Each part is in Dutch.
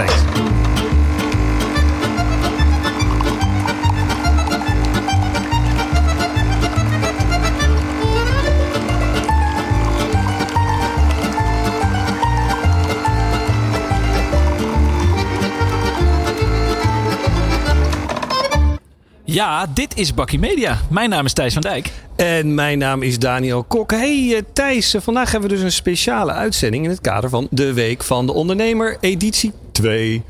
Thanks. Ja, dit is Bakkie Media. Mijn naam is Thijs van Dijk. En mijn naam is Daniel Kok. Hey eh, Thijs, eh, vandaag hebben we dus een speciale uitzending in het kader van de Week van de Ondernemer, editie 2.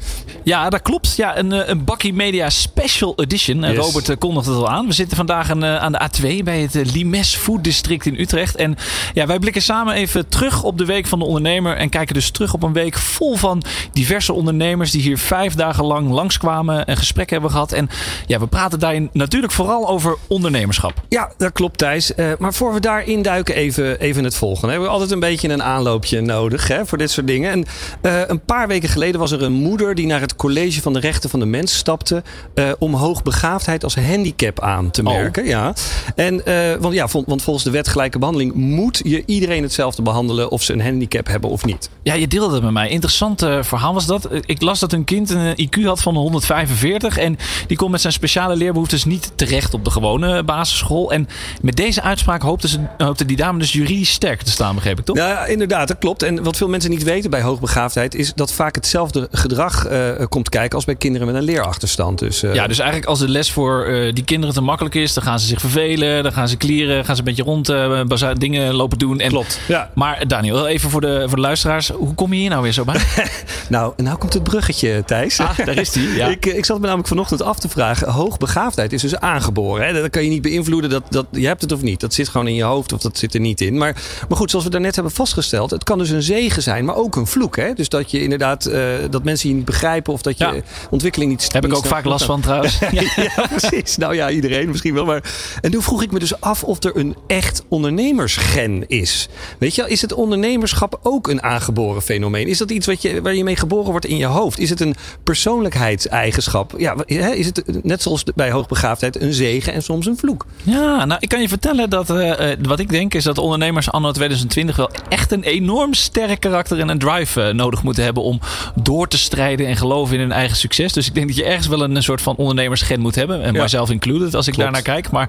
Ja, dat klopt. Ja, een, eh, een Bakkie Media Special Edition. Eh, Yes. Robert eh, kondigt het al aan. We zitten vandaag aan, aan de A2 bij het Limes Food District in Utrecht. En ja, wij blikken samen even terug op de Week van de Ondernemer. En kijken dus terug op een week vol van diverse ondernemers die hier vijf dagen lang langskwamen. Een gesprek hebben gehad. En ja, we praten daarin natuurlijk vooral over ondernemerschap. Ja, dat klopt Thijs. Eh, maar voor we daarin duiken, even, even het volgende. We hebben altijd een beetje een aanloopje nodig hè, voor dit soort dingen. En eh, een paar weken geleden was er een moeder die naar het College van de Rechten van de Mens stapte. eh, om hoogbegaafdheid als handicap aan te Oh. merken. Ja. En, eh, want, ja, want volgens de wet gelijke behandeling moet je iedereen hetzelfde behandelen of ze een handicap hebben of niet. Ja, je deelde het met mij. Interessant eh, verhaal was dat. Ik las dat een kind een IQ had van 145. En die kon met zijn speciale leerbehoeftes niet terecht op de gewone basisschool. En met deze uitspraak hoopte, ze, hoopte die dame dus juridisch sterk te staan, begreep ik toch? Ja, ja, inderdaad, dat klopt. En wat veel mensen niet weten bij hoogbegaafdheid is dat vaak hetzelfde gedrag eh, komt kijken als bij kinderen met een leerachterstand. Dus, eh, Ja, dus eigenlijk als de les voor eh, die kinderen te makkelijk is, dan gaan ze zich vervelen, dan gaan ze klieren, gaan ze een beetje rond baza- dingen lopen doen. En, Klopt, ja. Maar Daniel, even voor de, voor de luisteraars, hoe kom je hier nou weer zo bij? Nou, nou komt het bruggetje, Thijs. Ah, daar is die. Ja. Ik, ik zat me namelijk vanochtend af te vragen. Hoogbegaafdheid is dus aangeboren. Hè? Dat kan je niet beïnvloeden. Dat, dat, je hebt het of niet. Dat zit gewoon in je hoofd of dat zit er niet in. Maar, maar goed, zoals we daarnet hebben vastgesteld. Het kan dus een zegen zijn, maar ook een vloek. Hè? Dus dat je inderdaad, eh, dat mensen je niet begrijpen. Of dat je Ja. ontwikkeling niet Heb ik ook vaak last van trouwens. Ja. precies. Nou ja, iedereen misschien wel. Maar... En toen vroeg ik me dus af of er een echt ondernemersgen is. Weet je, is het ondernemerschap ook een aangeboren fenomeen? Is dat iets wat je, waar je mee geboren wordt in je hoofd? Is het een persoonlijkheidseigenschap? Ja, is het net zoals bij hoogbegaafdheid een zegen en soms een vloek? Ja, nou, ik kan je vertellen dat eh, eh, wat ik denk is dat ondernemers anno 2020 wel echt een enorm sterk karakter en een drive eh, nodig moeten hebben om door te strijden en geloven in hun eigen succes. Dus ik denk dat je ergens wel een, een soort van ondernemersgen moet hebben. En Ja. mijzelf included als ik Klopt. daarnaar kijk. Maar,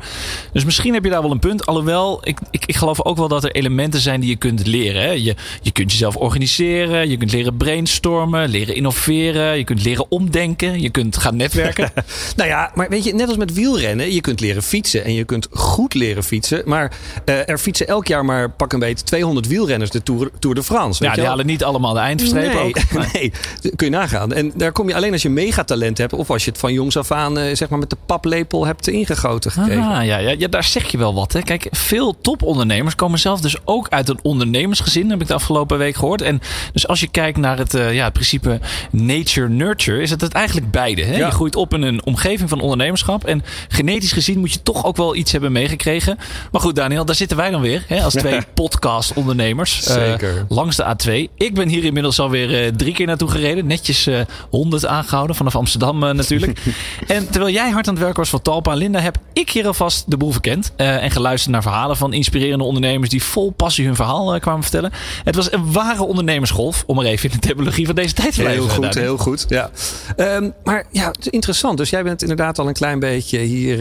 dus misschien heb je daar wel een punt. Alhoewel, ik, ik, ik geloof ook wel dat er elementen zijn die je kunt leren. Hè. Je, je kunt jezelf organiseren, je kunt leren brainstormen, leren innoveren, je kunt leren omdenken, je kunt gaan netwerken. Nou ja, maar weet je, net als met wielrennen, je kunt leren fietsen en je kunt goed leren fietsen. Maar eh, er fietsen elk jaar maar pak een beetje 200 wielrenners de Tour, Tour de France. Weet ja, je die wel? halen niet allemaal de eindstreep nee, ook. nee, kun je nagaan. En daar kom je alleen als je megatalent hebt of als je het van jongs af aan eh, zeg maar met de paplepel hebt ingegoten gekregen. Ah, ja, ja, ja, daar zeg je wel wat. Hè. Kijk, veel topondernemers komen zelf dus ook uit een ondernemersgezin, heb ik de afgelopen week gehoord. En dus als je kijkt naar het, eh, ja, het principe nature-nurture, is het het eigenlijk beide. Hè? Ja. Je groeit op in een omgeving van ondernemerschap. En genetisch gezien moet je toch ook wel iets hebben meegekrkregen. Maar goed, Daniel, daar zitten wij dan weer. Hè, als twee podcast-ondernemers. eh, Zeker. langs de A2. Ik ben hier inmiddels alweer drie keer naartoe gereden. Netjes eh 100 aangehouden vanaf Amsterdam eh, natuurlijk. en terwijl jij hard aan het werk was voor Talpa en Linda, heb ik hier alvast de boel verkend. eh, en geluisterd naar verhalen van inspirerende ondernemers die vol passie hun verhaal kwamen vertellen. Het was een ware ondernemersgolf, om maar even in de terminologie van deze tijd te blijven. Heel goed, heel goed. Ja. Ehm, maar ja, het is interessant. Dus jij bent inderdaad al een klein beetje hier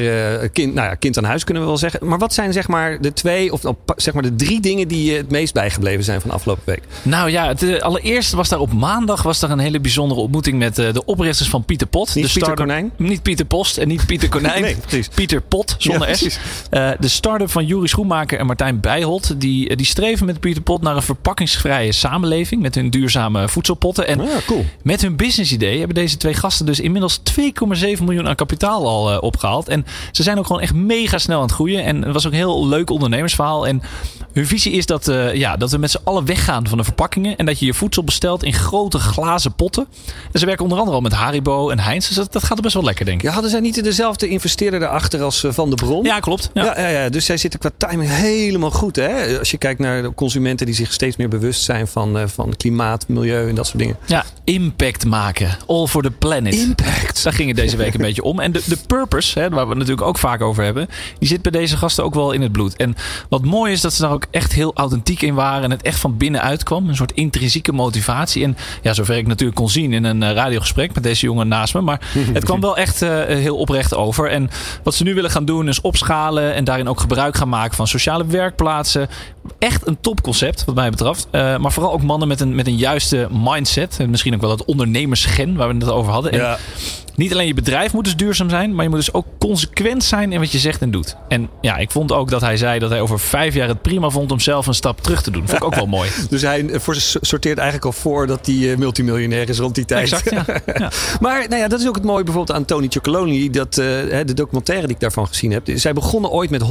kind, nou ja, kind aan huis kunnen we wel zeggen. Maar wat zijn zeg maar de twee of zeg maar de drie dingen die je het meest bijgebleven zijn van de afgelopen week? Nou ja, het, allereerst was daar op maandag was daar een hele bijzondere ontmoeting met eh, de oprichters van Pieter Pot. Niet de Pieter Konijn? Niet Pieter Post en niet Pieter Konijn. Nee, precies. Pieter Pot, zonder Ja, S. Eh, de start-up van Juri Schoenmaker en Martijn Bijholt. Die, eh, die streven met Pieter Pot naar een verpakkingsvrije samenleving. Met hun duurzame voedselpotten. En Ah, cool. met hun businessidee hebben deze twee gasten dus inmiddels 2,7 miljoen aan kapitaal al eh, opgehaald. En ze zijn ook gewoon echt mega snel aan het groeien. En het was ook een heel leuk ondernemersverhaal. En hun visie is dat, ja, dat we met z'n allen weggaan van de verpakkingen. En dat je je voedsel bestelt in grote glazen potten. En ze werken onder andere al met Haribo en Heinz. Dus dat, dat gaat er best wel lekker, denk ik. Ja, hadden zij niet dezelfde investeerder daarachter als eh, Van de Bron? Ja, klopt. Ja. Ja. Ja, ja, dus zij zitten qua timing helemaal goed. Hè? Als je kijkt naar de consumenten die zich steeds meer bewust zijn van, eh, van klimaat, milieu en dat soort dingen. Ja, impact maken. All for the planet. Impact. Daar ging het deze week een beetje om. En de, de purpose, hè, waar we het natuurlijk ook vaak over hebben, die zit bij deze gasten ook wel in het bloed. En wat mooi is dat ze daar ook echt heel authentiek in waren en het echt van binnenuit kwam. Een soort intrinsieke motivatie. En ja, zover ik natuurlijk natuurlijk kon zien in een radiogesprek met deze jongen naast me. Maar het kwam wel echt heel oprecht over. En wat ze nu willen gaan doen is opschalen en daarin ook gebruik gaan maken van sociale werkplaatsen. Echt een topconcept wat mij betreft. maar vooral ook mannen met een, met een juiste mindset. En misschien ook wel het ondernemersgen waar we het over hadden. En ja. Niet alleen je bedrijf moet dus duurzaam zijn, maar je moet dus ook consequent zijn in wat je zegt en doet. En ja, ik vond ook dat hij zei dat hij over vijf jaar het prima vond om zelf een stap terug te doen. Vond ik ook wel mooi. dus hij sorteert eigenlijk al voor dat hij multimiljonair is rond die tijd. Exact, ja. ja. maar nou ja, dat is ook het mooie bijvoorbeeld aan Tony Chocoloni. Dat, uh, de documentaire die ik daarvan gezien heb. Zij begonnen ooit met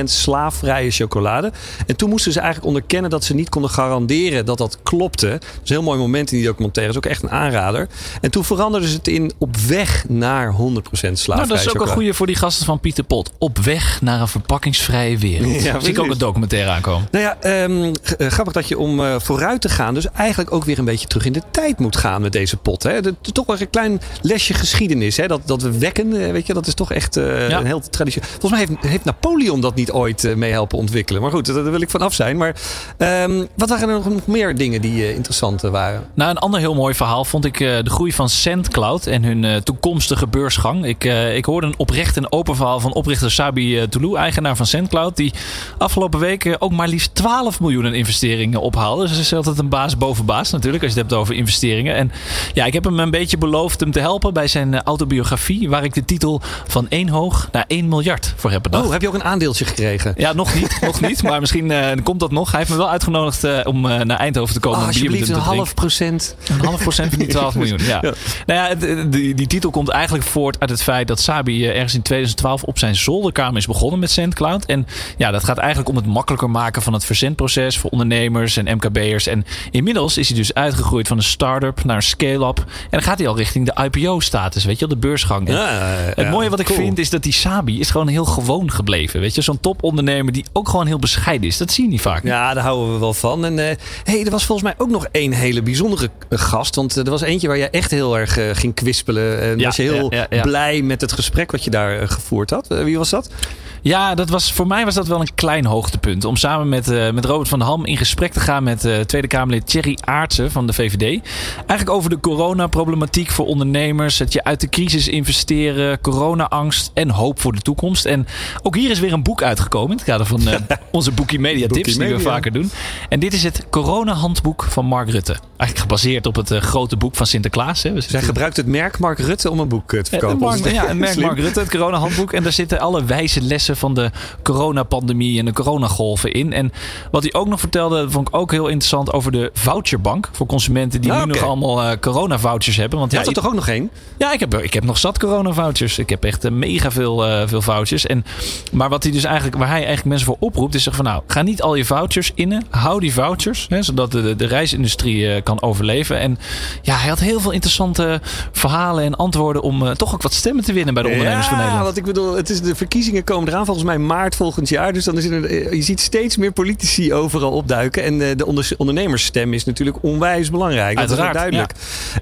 100% slaafvrije chocolade. En toen moesten ze eigenlijk onderkennen dat ze niet konden garanderen dat dat klopte. Dat is een heel mooi moment in die documentaire. Dat is ook echt een aanrader. En toen veranderden ze het in op weg naar 100% slaafvrij nou, Dat is ook een goede voor die gasten van Pieter Pot. Op weg naar een verpakkingsvrije wereld. Ja, Zie ik ook een documentaire aankomen. Nou ja, um, grappig dat je om uh, vooruit te gaan... dus eigenlijk ook weer een beetje terug in de tijd moet gaan met deze pot. Hè? De, toch wel een klein lesje geschiedenis. Hè? Dat, dat we wekken, weet je, dat is toch echt uh, ja. een heel traditie. Volgens mij heeft, heeft Napoleon dat niet ooit uh, mee helpen ontwikkelen. Maar goed, daar wil ik vanaf zijn. Maar um, wat waren er nog meer dingen die interessant waren? Nou, een ander heel mooi verhaal vond ik de groei van SendCloud en hun toekomst toekomstige beursgang. Ik, uh, ik hoorde een oprecht en open verhaal van oprichter Sabi uh, Toulou, eigenaar van SendCloud, die afgelopen weken ook maar liefst 12 miljoen in investeringen ophaalde. Dus is altijd een baas boven baas natuurlijk, als je het hebt over investeringen. En ja, ik heb hem een beetje beloofd hem te helpen bij zijn uh, autobiografie, waar ik de titel van 1 hoog naar 1 miljard voor heb bedacht. Oh, heb je ook een aandeeltje gekregen? Ja, nog niet, nog niet, maar misschien komt dat nog. Hij heeft me wel uitgenodigd om naar Eindhoven te komen. Oh, alsjeblieft, een half procent. Een half procent van die 12 miljoen, ja. ja. Nou ja, die, die titel komt eigenlijk voort uit het feit dat Sabi eh, ergens in 2012 op zijn zolderkamer is begonnen met SendCloud. En ja, dat gaat eigenlijk om het makkelijker maken van het verzendproces voor ondernemers en MKB'ers. En inmiddels is hij dus uitgegroeid van een start-up naar een scale-up. En dan gaat hij al richting de IPO-status, weet je wel, de beursgang. Ja, het mooie wat ik vind is dat die Sabi is gewoon heel gewoon gebleven. Weet je, zo'n topondernemer die ook gewoon heel bescheiden is. Dat zie je niet vaak. Ja, daar houden we wel van. En uh, hey, er was volgens mij ook nog één hele bijzondere gast. Want er was eentje waar je echt heel erg ging kwispelen. En ja, was je heel blij met het gesprek wat je daar eh, gevoerd had. Eh, wie was dat? Ja, dat was, voor mij was dat wel een klein hoogtepunt. Om samen met, uh, met Robert van Ham in gesprek te gaan met uh, Tweede Kamerlid Thierry Aartsen van de VVD. Eigenlijk over de coronaproblematiek voor ondernemers. Het je uit de crisis investeren, corona-angst en hoop voor de toekomst. En ook hier is weer een boek uitgekomen in het kader van uh, onze Bookie Media tips die we vaker doen. En dit is het corona-handboek van Mark Rutte. Eigenlijk gebaseerd op het grote boek van Sinterklaas. Hè. Zij gebruikt het merk Mark Rutte om een boek te verkopen. ja, een merk Mark Rutte, het corona-handboek. En daar zitten alle wijze lessen van de coronapandemie en de coronagolven in. En wat hij ook nog vertelde, vond ik ook heel interessant over de voucherbank. Voor consumenten die nu nog allemaal uh, corona-vouchers hebben. Want ja, had er toch ook nog één? Ja, ik heb, ik heb nog zat corona-vouchers. Ik heb echt uh, mega veel, veel vouchers. En, maar wat hij dus eigenlijk, waar hij eigenlijk mensen voor oproept, is zeg van nou, ga niet al je vouchers innen. Hou die vouchers, hè, zodat de, de reisindustrie kan overleven. En ja, hij had heel veel interessante verhalen en antwoorden om toch ook wat stemmen te winnen bij de ondernemers van Nederland. Ja, wat ik bedoel, het is de verkiezingen komen eraan volgens mij maart volgend jaar. Dus dan is er, eh, je ziet steeds meer politici overal opduiken. En eh, de ondernemersstem is natuurlijk onwijs belangrijk. Dat Uiteraard, is duidelijk.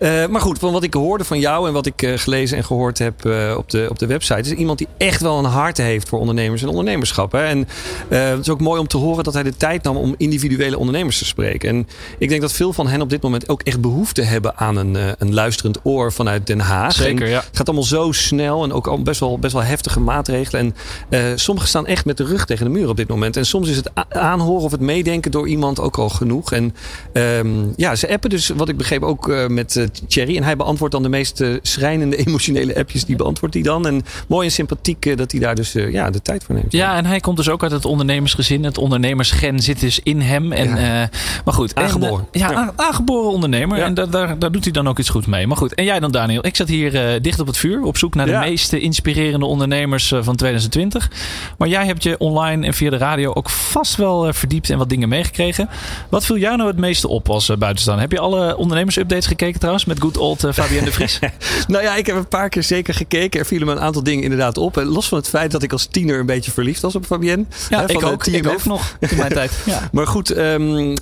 Ja. Uh, maar goed, van wat ik hoorde van jou en wat ik gelezen en gehoord heb op, de, op de website. Is iemand die echt wel een hart heeft voor ondernemers en ondernemerschap. Hè? En het is ook mooi om te horen dat hij de tijd nam om individuele ondernemers te spreken. En ik denk dat veel van hen op dit moment ook echt behoefte hebben aan een, een luisterend oor vanuit Den Haag. Zeker, ja. Het gaat allemaal zo snel en ook al best wel, best wel heftige maatregelen. En uh, sommigen staan echt met de rug tegen de muur op dit moment. En soms is het aanhoren of het meedenken door iemand ook al genoeg. En um, ja, ze appen dus, wat ik begreep, ook uh, met Thierry. En hij beantwoordt dan de meest schrijnende emotionele appjes. Die beantwoordt hij dan. En mooi en sympathiek dat hij daar dus ja, de tijd voor neemt. Ja, en hij komt dus ook uit het ondernemersgezin. Het ondernemersgen zit dus in hem. En, ja. maar goed. Aangeboren. En, ja, ja, aangeboren ondernemer. Ja. En daar, daar, daar, doet hij dan ook iets goed mee. Maar goed. En jij dan, Daniel? Ik zat hier dicht op het vuur. Op zoek naar de meest inspirerende ondernemers van 2020. Maar jij hebt je online en via de radio ook vast wel eh, verdiept en wat dingen meegekregen. Wat viel jou nou het meeste op als uh, buitenstaan? Heb je alle ondernemersupdates gekeken trouwens met good old uh, Fabienne de Vries? nou ja, ik heb een paar keer zeker gekeken. Er vielen me een aantal dingen inderdaad op. Los van het feit dat ik als tiener een beetje verliefd was op Fabienne. Ja, ik, ook, ik ook nog in mijn tijd. Ja. Maar goed, um,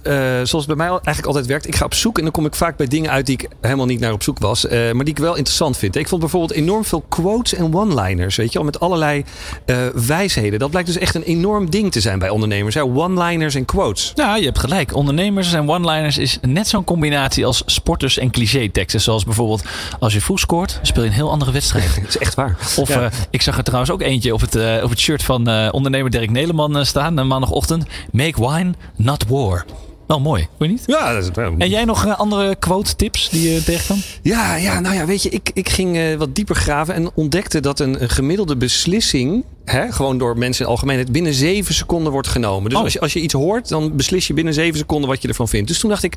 zoals het bij mij eigenlijk altijd werkt. Ik ga op zoek en dan kom ik vaak bij dingen uit die ik helemaal niet naar op zoek was. maar die ik wel interessant vind. Ik vond bijvoorbeeld enorm veel quotes en one-liners. Weet je wel, met allerlei uh, wijsheden. Dat blijkt dus echt een enorm ding te zijn bij ondernemers. One-liners en quotes. Ja, je hebt gelijk. Ondernemers en one-liners is net zo'n combinatie als sporters en cliché-teksten. Zoals bijvoorbeeld als je vroeg scoort, speel je een heel andere wedstrijd. dat is echt waar. Of ja. ik zag er trouwens ook eentje op het, op het shirt van ondernemer Dirk Neleman staan. maandagochtend. Make wine, not war. Wel mooi, weet je niet? Ja, dat is wel... En jij nog uh, andere quote tips die je tegenkwam? Ja, ja, nou ja, weet je, ik, ik ging uh, wat dieper graven en ontdekte dat een, een gemiddelde beslissing hè, gewoon door mensen in algemeenheid, binnen zeven seconden wordt genomen. Dus Oh. als, je, als je iets hoort, dan beslis je binnen zeven seconden wat je ervan vindt. Dus toen dacht ik,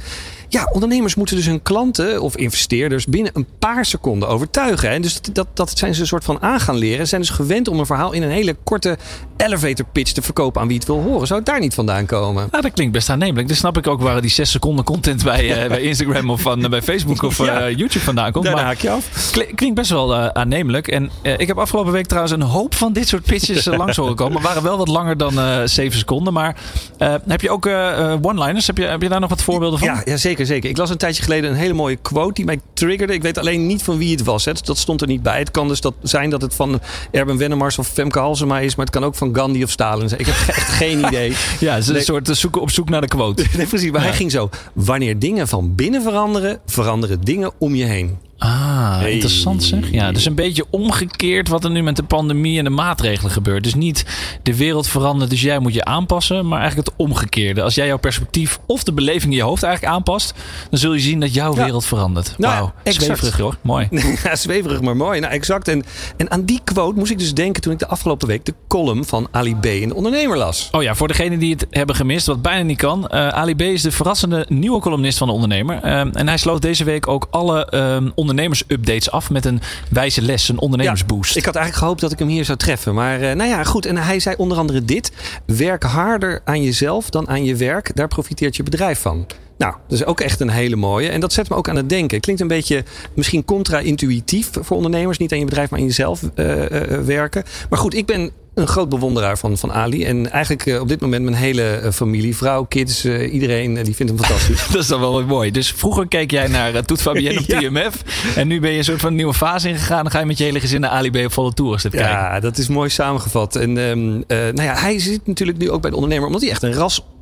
ja, ondernemers moeten dus hun klanten of investeerders binnen een paar seconden overtuigen. En dus dat, dat, dat zijn ze een soort van aan gaan leren. Ze zijn dus gewend om een verhaal in een hele korte elevator pitch te verkopen aan wie het wil horen. Zou het daar niet vandaan komen? Nou, dat klinkt best aannemelijk. Dus snap ik ook waar die 6 seconden content bij, uh, bij Instagram of van, uh, bij Facebook of Ja. YouTube vandaan komt. Daarna Maar haak je af. kli- klinkt best wel eh, aannemelijk. En eh, ik heb afgelopen week trouwens een hoop van dit soort pitches eh, langs horen komen. waren wel wat langer dan eh 7 seconden. Maar eh, heb je ook eh, eh, one-liners? Heb je, heb je daar nog wat voorbeelden van? Ja, ja, zeker, zeker. Ik las een tijdje geleden een hele mooie quote die mij triggerde. Ik weet alleen niet van wie het was. Hè. Dat stond er niet bij. Het kan dus dat zijn dat het van Erben Wennemars of Femke Halsema is. Maar het kan ook van Gandhi of Stalin zijn. Ik heb echt geen idee. Ja, het is een Nee. soort eh, zoeken op zoek naar de quote. Nee, precies. Maar Ja. hij ging zo. Wanneer dingen van binnen veranderen, veranderen dingen om je heen. Ah, Hey. interessant zeg. Ja, dus een beetje omgekeerd wat er nu met de pandemie en de maatregelen gebeurt. Dus niet de wereld verandert, dus jij moet je aanpassen. Maar eigenlijk het omgekeerde. Als jij jouw perspectief of de beleving in je hoofd eigenlijk aanpast... dan zul je zien dat jouw Ja. wereld verandert. Nou, Wauw, zweverig hoor. Mooi. Ja, zweverig, maar mooi. Nou, exact. En, en aan die quote moest ik dus denken toen ik de afgelopen week de column van Ali B. in de ondernemer las. Oh ja, voor degenen die het hebben gemist, wat bijna niet kan. eh, Ali B is de verrassende nieuwe columnist van de ondernemer. Ehm, en hij sloot deze week ook alle ehm, ondernemers-updates af met een wijze les, een ondernemersboost. Ik had eigenlijk gehoopt dat ik hem hier zou treffen. Maar eh, nou ja, goed. En hij zei onder andere dit. Werk harder aan jezelf dan aan je werk. Daar profiteert je bedrijf van. Nou, dat is ook echt een hele mooie. En dat zet me ook aan het denken. Klinkt een beetje misschien contra-intuïtief voor ondernemers. Niet aan je bedrijf, maar aan jezelf eh, eh, werken. Maar goed, ik ben een groot bewonderaar van, van Ali. En eigenlijk eh, op dit moment mijn hele eh, familie, vrouw, kids, eh, iedereen, die vindt hem fantastisch. Dat is dan wel mooi. Dus vroeger keek jij naar Toet Fabienne op Ja. TMF. En nu ben je een soort van nieuwe fase ingegaan. Dan ga je met je hele gezin naar Ali B op volle tour zitten kijken. Ja, dat is mooi samengevat. En ehm, eh, nou ja, hij zit natuurlijk nu ook bij de ondernemer, omdat hij echt een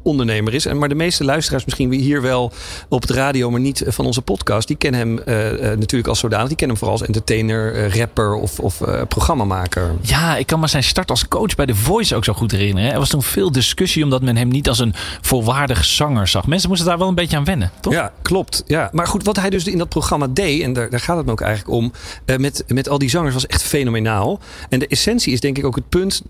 rasondernemer is. En maar de meeste luisteraars misschien hier wel op het radio, maar niet van onze podcast, die kennen hem eh, eh, natuurlijk als zodanig. Die kennen hem vooral als entertainer, eh, rapper of, of eh, programmamaker. Ja, ik kan me zijn start als coach bij The Voice ook zo goed herinneren. Er was toen veel discussie omdat men hem niet als een volwaardig zanger zag. Mensen moesten daar wel een beetje aan wennen, toch? Ja, klopt. Ja. Maar goed, wat hij dus in dat programma deed, en daar, daar gaat het me ook eigenlijk om, met, met al die zangers was echt fenomenaal. En de essentie is denk ik ook het punt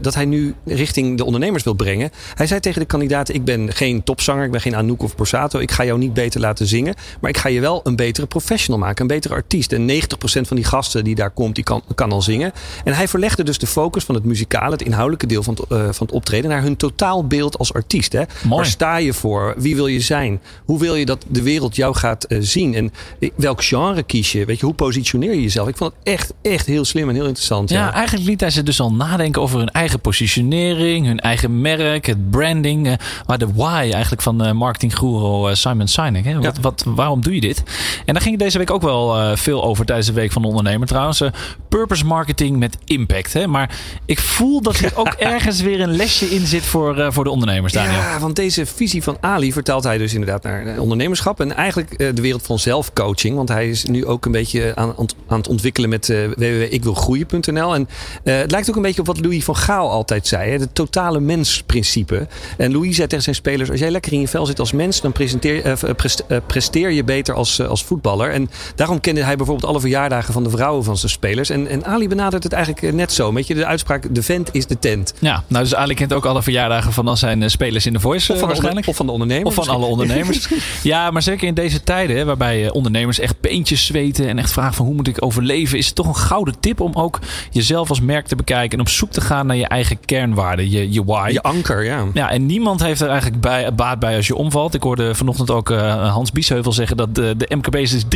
dat hij nu richting de ondernemers wil brengen. Hij zei tegen de ik ben geen topzanger, ik ben geen Anouk of Borsato, ik ga jou niet beter laten zingen, maar ik ga je wel een betere professional maken, een betere artiest. En 90% van die gasten die daar komt, die kan, kan al zingen. En hij verlegde dus de focus van het muzikale, het inhoudelijke deel van het, eh, van het optreden, naar hun totaalbeeld als artiest. Hè? Mooi. Waar sta je voor? Wie wil je zijn? Hoe wil je dat de wereld jou gaat eh, zien? En eh, welk genre kies je? Weet je, hoe positioneer je jezelf? Ik vond het echt, echt heel slim en heel interessant. Ja, eigenlijk liet hij ze dus al nadenken over hun eigen positionering, hun eigen merk, het branding. Maar de why eigenlijk van marketinggoeroe eh, Simon Sinek. Hè? Wat, Ja. wat, waarom doe je dit? En daar ging het deze week ook wel eh, veel over tijdens de Week van de Ondernemer trouwens. Purpose marketing met impact. Hè? Maar ik voel dat er ook ergens weer een lesje in zit voor, voor de ondernemers, Daniel. Ja, want deze visie van Ali vertaalt hij dus inderdaad naar ondernemerschap. En eigenlijk de wereld van zelfcoaching. Want hij is nu ook een beetje aan, aan het ontwikkelen met www.ikwilgroeien.nl. En het lijkt ook een beetje op wat Louis van Gaal altijd zei. Hè? Het totale mensprincipe. En Louis zei tegen zijn spelers, als jij lekker in je vel zit als mens... dan presenteer, eh, presteer je beter als, als voetballer. En daarom kende hij bijvoorbeeld alle verjaardagen van de vrouwen van zijn spelers. En, en Ali benadert het eigenlijk net zo. Weet je, de uitspraak, de vent is de tent. Ja, nou dus Ali kent ook alle verjaardagen van al zijn spelers in de Voice Of van, waarschijnlijk. of van de ondernemer. Of van alle ondernemers. Ja, maar zeker in deze tijden, hè, waarbij ondernemers echt peentjes zweten en echt vragen van hoe moet ik overleven, is het toch een gouden tip om ook jezelf als merk te bekijken en op zoek te gaan naar je eigen kernwaarden, je, je why. Je anker, ja. Ja, en niemand heeft er eigenlijk bij, baat bij als je omvalt. Ik hoorde vanochtend ook uh, Hans Biesheuvel zeggen dat de, de MKB's is 93%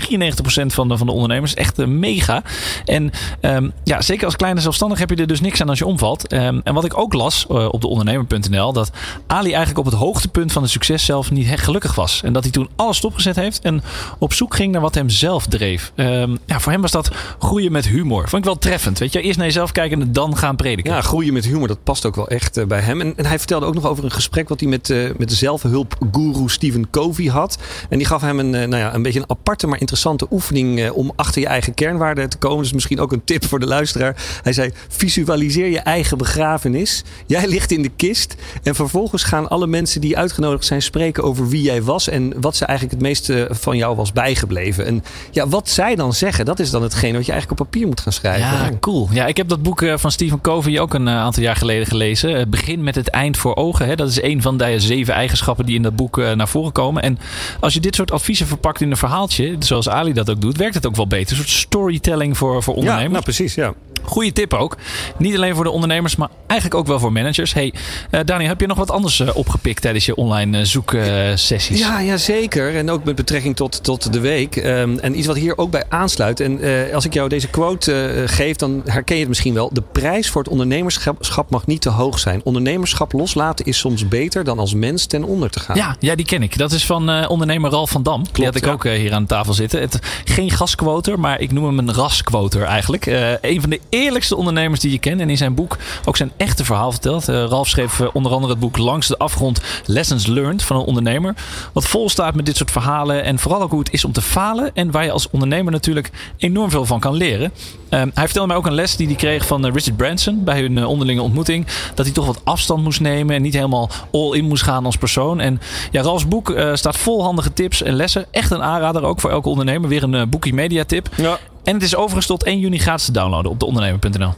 van de, van de ondernemers. Echt uh, mega. En um, ja, zeker als kleine zelfstandig heb je er dus niks aan als je omvalt. Um, en wat ik ook las uh, op de ondernemer.nl, dat Ali eigenlijk op het hoogtepunt van het succes zelf niet echt gelukkig was. En dat hij toen alles stopgezet heeft en op zoek ging naar wat hem zelf dreef. Um, ja, voor hem was dat groeien met humor. Vond ik wel treffend. Weet je, eerst naar jezelf kijken en dan gaan prediken. Ja, groeien met humor, dat past ook wel echt bij hem. En, en, hij vertelde ook nog over een gesprek wat hij met, uh, met de zelfhulpguru Stephen Covey had. En die gaf hem een, uh, nou ja, een beetje een aparte, maar interessante oefening om achter je eigen kernwaarden te komen. Dus misschien ook een tip voor de luisteraar. Hij zei: visualiseer je eigen begrafenis. Jij ligt in de kist. En vervolgens gaan alle mensen die uitgenodigd zijn spreken over wie jij was. En wat ze eigenlijk het meeste van jou was bijgebleven. En ja, wat zij dan zeggen, dat is dan hetgeen wat je eigenlijk op papier moet gaan schrijven. Ja, cool. Ja, ik heb dat boek van Stephen Covey ook een aantal jaar geleden gelezen. Begin met het eind voor ogen. Hè. Dat is een van de zeven eigenschappen die in dat boek naar voren komen. En als je dit soort adviezen verpakt in een verhaaltje, zoals Ali dat ook doet, werkt het ook wel beter. Een soort storytelling voor, voor ondernemers. Ja, nou precies, ja. Goeie tip ook. Niet alleen voor de ondernemers, maar eigenlijk ook wel voor managers. Hey, uh, Daniel, heb je nog wat anders uh, opgepikt tijdens je online uh, zoeksessies? Ja, ja, zeker. En ook met betrekking tot, tot de week. Um, en iets wat hier ook bij aansluit. En als ik jou deze quote geef, dan herken je het misschien wel. De prijs voor het ondernemerschap mag niet te hoog zijn. Ondernemerschap loslaten is soms beter dan als mens ten onder te gaan. Ja, ja die ken ik. Dat is van ondernemer Ralf van Dam. Klopt, die had ik ja. ook hier aan tafel zitten. Het, geen gasquoter, maar ik noem hem een rasquoter eigenlijk. een van de eerlijkste ondernemers die je kent. En in zijn boek ook zijn echte verhaal vertelt. Uh, Ralf schreef uh, onder andere het boek Langs de afgrond Lessons Learned van een ondernemer. Wat vol staat met dit soort verhalen. En vooral ook hoe het is om te falen. En waar je als ondernemer natuurlijk enorm veel van kan leren. Uh, hij vertelde mij ook een les die hij kreeg van eh, Richard Branson bij hun onderlinge ontmoeting. Dat hij toch wat afstand moest nemen en niet helemaal all in moest gaan als persoon. En ja, Ralfs boek staat vol handige tips en lessen. Echt een aanrader ook voor elke ondernemer. Weer een boekie media tip. Ja. En het is overigens tot 1 juni gratis te downloaden op de ondernemer.nl.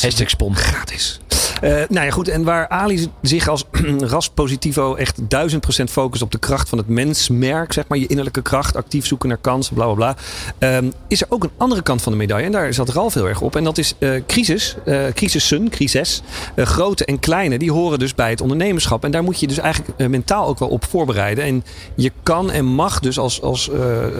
Hashtag spon. Gratis. Uh, nou ja, goed. En waar Ali zich als raspositivo echt duizend procent focust op de kracht van het mensmerk, zeg maar, je innerlijke kracht, actief zoeken naar kansen, bla bla bla, um, is er ook een andere kant van de medaille. En daar zat Ralf heel erg op. En dat is uh, crisis, uh, crisissen, crisis. grote en kleine, die horen dus bij het ondernemerschap. En daar moet je dus eigenlijk mentaal ook wel op voorbereiden. En je kan en mag dus als, als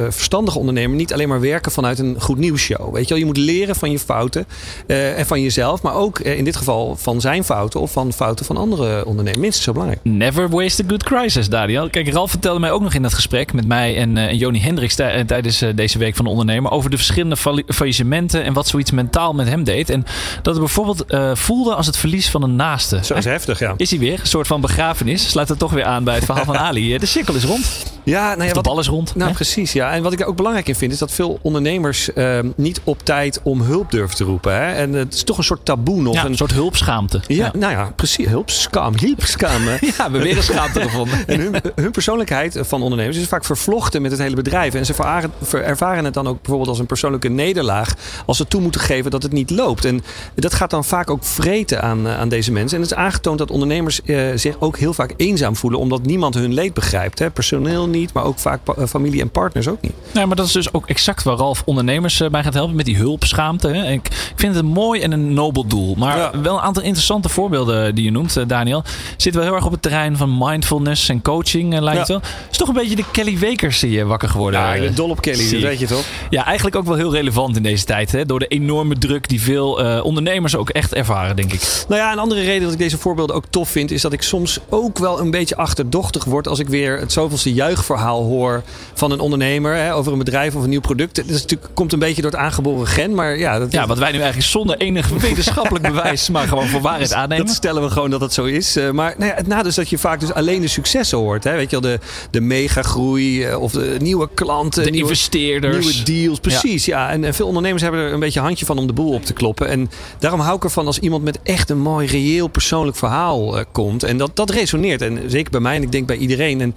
verstandige ondernemer niet alleen maar werken vanuit een goed nieuwsshow. Weet je wel, je moet leren van je fouten en van jezelf, maar ook in dit geval van zijn fouten of van fouten van andere ondernemers. Minstens zo belangrijk. Never waste a good crisis, Daniel. Kijk, Ralf vertelde mij ook nog in dat gesprek met mij en, uh, en Joni Hendricks tijdens uh, deze week van de ondernemer over de verschillende faillissementen en wat zoiets mentaal met hem deed. En dat het bijvoorbeeld uh, voelde als het verlies van een naaste. Zo is heftig, ja. Is hij weer? Een soort van begrafenis. Sluit het toch weer aan bij het verhaal van Ali. De cirkel is rond. Ja, nou ja, de wat, bal is rond. Nou, hè? precies. Ja. En wat ik er ook belangrijk in vind, is dat veel ondernemers uh, niet op tijd om hulp durven te roepen. Hè? En het is toch een soort taboe nog. Ja, een, soort hulpschaamte. Ja, ja, nou ja, precies. Hulpskam. Hulpskam. ja, we hebben weer een schaamte gevonden. en hun, hun, persoonlijkheid van ondernemers is vaak vervlochten met het hele bedrijf. En ze ervaren, ervaren het dan ook bijvoorbeeld als een persoonlijke nederlaag. Als ze toe moeten geven dat het niet loopt. En dat gaat dan vaak ook vreten aan, aan deze mensen. En het is aangetoond dat ondernemers uh, zich ook heel vaak eenzaam voelen. Omdat niemand hun leed begrijpt. Hè? Personeel niet, maar ook vaak familie en partners ook niet. Nee, maar dat is dus ook exact waar Ralf ondernemers bij gaat helpen. Met die hulpschaamte. Hè? Ik vind het een mooi en een nobel doel. Maar ja. wel een aantal interessante voorbeelden die je noemt, Daniel. Zitten wel heel erg op het terrein van mindfulness en coaching, lijkt het ja. wel. is toch een beetje de Kelly Wekers die je wakker geworden. Ja, ik ben dol op Kelly, dat weet je toch? Ja, eigenlijk ook wel heel relevant in deze tijd. Hè? Door de enorme druk die veel uh, ondernemers ook echt ervaren, denk ik. Nou ja, een andere reden dat ik deze voorbeelden ook tof vind, is dat ik soms ook wel een beetje achterdochtig word als ik weer het zoveelste juichverhaal hoor van een ondernemer hè, over een bedrijf of een nieuw product. Dat is natuurlijk, komt een beetje door het aangeboren gen, maar ja. Dat, ja, wat wij nu eigenlijk zonder enig wetenschappelijk bewijs, maar gewoon voor waarheid aannemen. Dat stellen we gewoon dat dat zo is. Uh, maar nou ja, het nadeel is dat je vaak dus alleen de successen hoort. Hè? Weet je wel, de, de megagroei uh, of de nieuwe klanten. De nieuwe, investeerders. Nieuwe deals, precies. Ja. ja. En, en, veel ondernemers hebben er een beetje handje van om de boel op te kloppen. En daarom hou ik ervan als iemand met echt een mooi, reëel, persoonlijk verhaal uh, komt. En dat, dat resoneert. En zeker bij mij en ik denk bij iedereen. En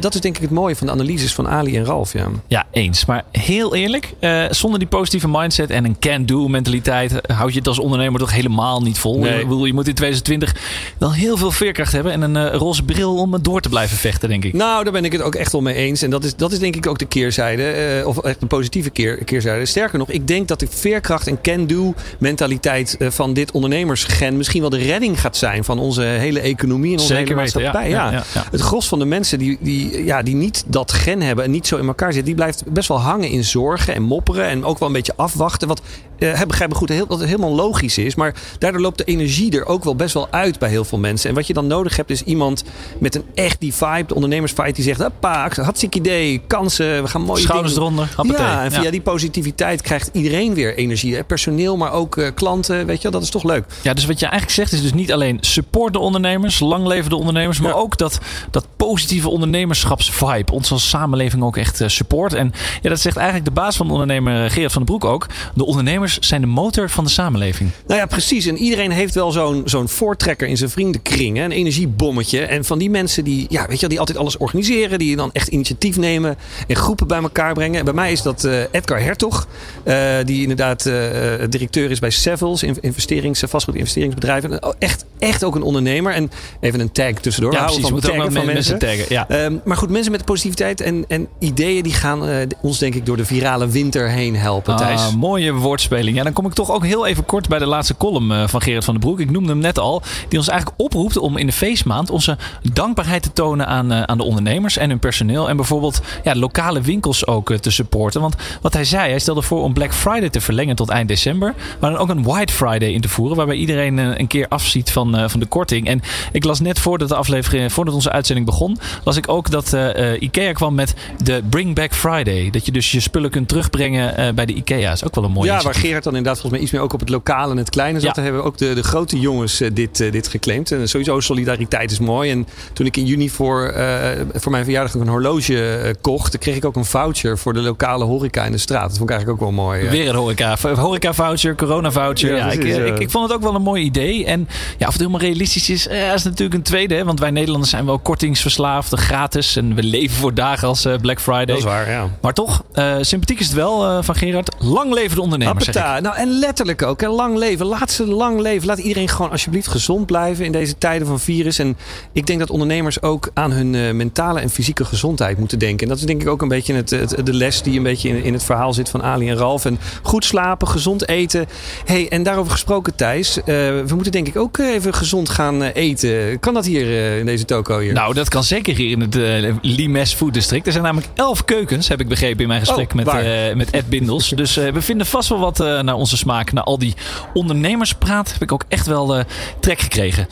dat is denk ik het mooie van de analyses van Ali en Ralf. Ja, ja eens. Maar heel eerlijk, uh, zonder die positieve mindset en een can-do mentaliteit houd je het als ondernemer toch helemaal niet vol. Nee. Je, je moet in 2020 wel heel veel veerkracht hebben en een uh, roze bril om het door te blijven vechten, denk ik. Nou, daar ben ik het ook echt wel mee eens. En dat is, dat is denk ik ook de keerzijde. Uh, of echt een positieve keer, keerzijde. Sterker nog, ik denk dat de veerkracht en can-do mentaliteit van dit ondernemersgen misschien wel de redding gaat zijn van onze hele economie en onze Zeker hele maatschappij. Weten, ja. Ja. Ja, ja, Het gros van de mensen die, die, ja, die niet dat gen hebben en niet zo in elkaar zitten, die blijft best wel hangen in zorgen en mopperen en ook wel een beetje afwachten. Wat uh, begrijp me goed, heel, wat helemaal logisch is. Maar daardoor loopt de energie er ook wel best wel uit bij heel veel mensen. En wat je dan nodig hebt is iemand met een echt die vibe, de ondernemersvibe, die zegt: Hoppa, hartstikke idee, kansen, we gaan mooie Schouders dingen. eronder. Ja, en via ja. die positiviteit krijgt iedereen weer energie. Hè? Personeel, maar ook uh, klanten, weet je wel, dat is toch leuk. Ja, dus wat je eigenlijk zegt is dus niet alleen support de ondernemers, lang leven de ondernemers, maar ja. ook dat, dat positieve ondernemerschapsvibe ons als samenleving ook echt uh, support. En ja, dat zegt eigenlijk de baas van de ondernemer Gerard van den Broek ook. De ondernemers zijn de motor van de samenleving. Nou ja, precies. En iedereen heeft wel zo'n zo'n voortrekker in zijn vriendenkring. Hè? Een energiebommetje. En van die mensen die, ja, weet je wel, die altijd alles organiseren. Die dan echt initiatief nemen. En groepen bij elkaar brengen. En bij mij is dat uh, Edgar Hertog. Uh, die inderdaad uh, directeur is bij Sevels. Investerings, vastgoedinvesteringsbedrijven. Echt, echt ook een ondernemer. En even een tag tussendoor. Ja, precies. Van ook van mensen taggen. Ja. Um, maar goed, mensen met positiviteit en, en ideeën. Die gaan ons denk ik door de virale winter heen helpen, Thijs. Ah, mooie woordspeling. Ja, dan kom ik toch ook heel even kort bij de laatste column van Gerard van den Broek. Ik noemde hem net al. Die ons eigenlijk oproept om in de feestmaand onze dankbaarheid te tonen aan, uh, aan de ondernemers en hun personeel. En bijvoorbeeld ja, lokale winkels ook uh, te supporten. Want wat hij zei, hij stelde voor om Black Friday te verlengen tot eind december. Maar dan ook een White Friday in te voeren. Waarbij iedereen een keer afziet van, van de korting. En ik las net voordat de aflevering, voordat onze uitzending begon, las ik ook dat IKEA kwam met de Bring Back Friday. Dat je dus je spullen kunt terugbrengen bij de IKEA. Is ook wel een mooie Ja, waar Gerard dan inderdaad volgens mij iets meer ook op het lokale en het kleine zat. Ja. hebben ook de, de grote jongens uh, dit, uh, dit geclaimd. En sowieso solidariteit is mooi. En toen ik in juni voor, uh, voor mijn verjaardag een horloge kocht, kreeg ik ook een voucher voor de lokale horeca in de straat. Dat vond ik eigenlijk ook wel mooi. Weer een horeca, horeca voucher, corona voucher. Ja, ja ik, ik, ik, vond het ook wel een mooi idee. En ja, of het helemaal realistisch is, is natuurlijk een tweede. Hè? Want wij Nederlanders zijn wel kortingsverslaafd, gratis. En we leven voor dagen als Black Friday. Dat is waar, ja. Maar toch, sympathiek is het wel van Gerard. Lang leven de ondernemers. Nou, en letterlijk ook. Hè? Lang leven. Laat ze lang leven. Laat iedereen gewoon alsjeblieft gezond blijven in deze tijden van virus. En ik denk dat ondernemers ook aan hun uh, mentale en fysieke gezondheid moeten denken. En dat is denk ik ook een beetje het, het, de les die een beetje in, in, het verhaal zit van Ali en Ralf. En goed slapen, gezond eten. Hey, en daarover gesproken, Thijs. Uh, we moeten denk ik ook even gezond gaan eten. Kan dat hier uh, in deze toko hier? Nou, dat kan zeker hier in het Limes Food District. Er zijn namelijk elf keukens, heb ik begrepen in mijn gesprek oh, met, met Ed Bindels. dus we vinden vast wel wat naar onze smaak. Na al die ondernemerspraat heb ik ook echt wel uh, trek gekregen.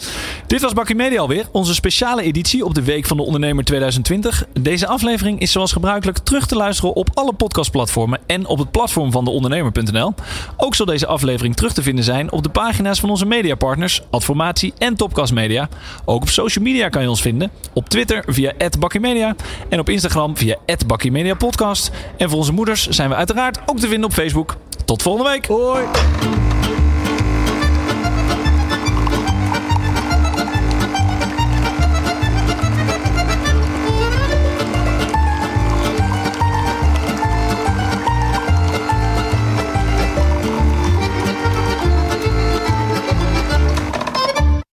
Dit was Bakkie Media alweer. Onze speciale editie op de Week van de Ondernemer 2020. Deze aflevering is zoals gebruikelijk terug te luisteren op alle podcastplatformen en op het platform van deondernemer.nl. Ook zal deze aflevering terug te vinden zijn op de pagina's van onze mediapartners Adformatie en Topcast Media. Ook op social media kan je ons vinden. Op Twitter via @bakkiemedia en op Instagram via @bakkiemediapodcast. En voor onze moeders zijn we uiteraard ook te vinden op Facebook. Tot volgende week. Hoi.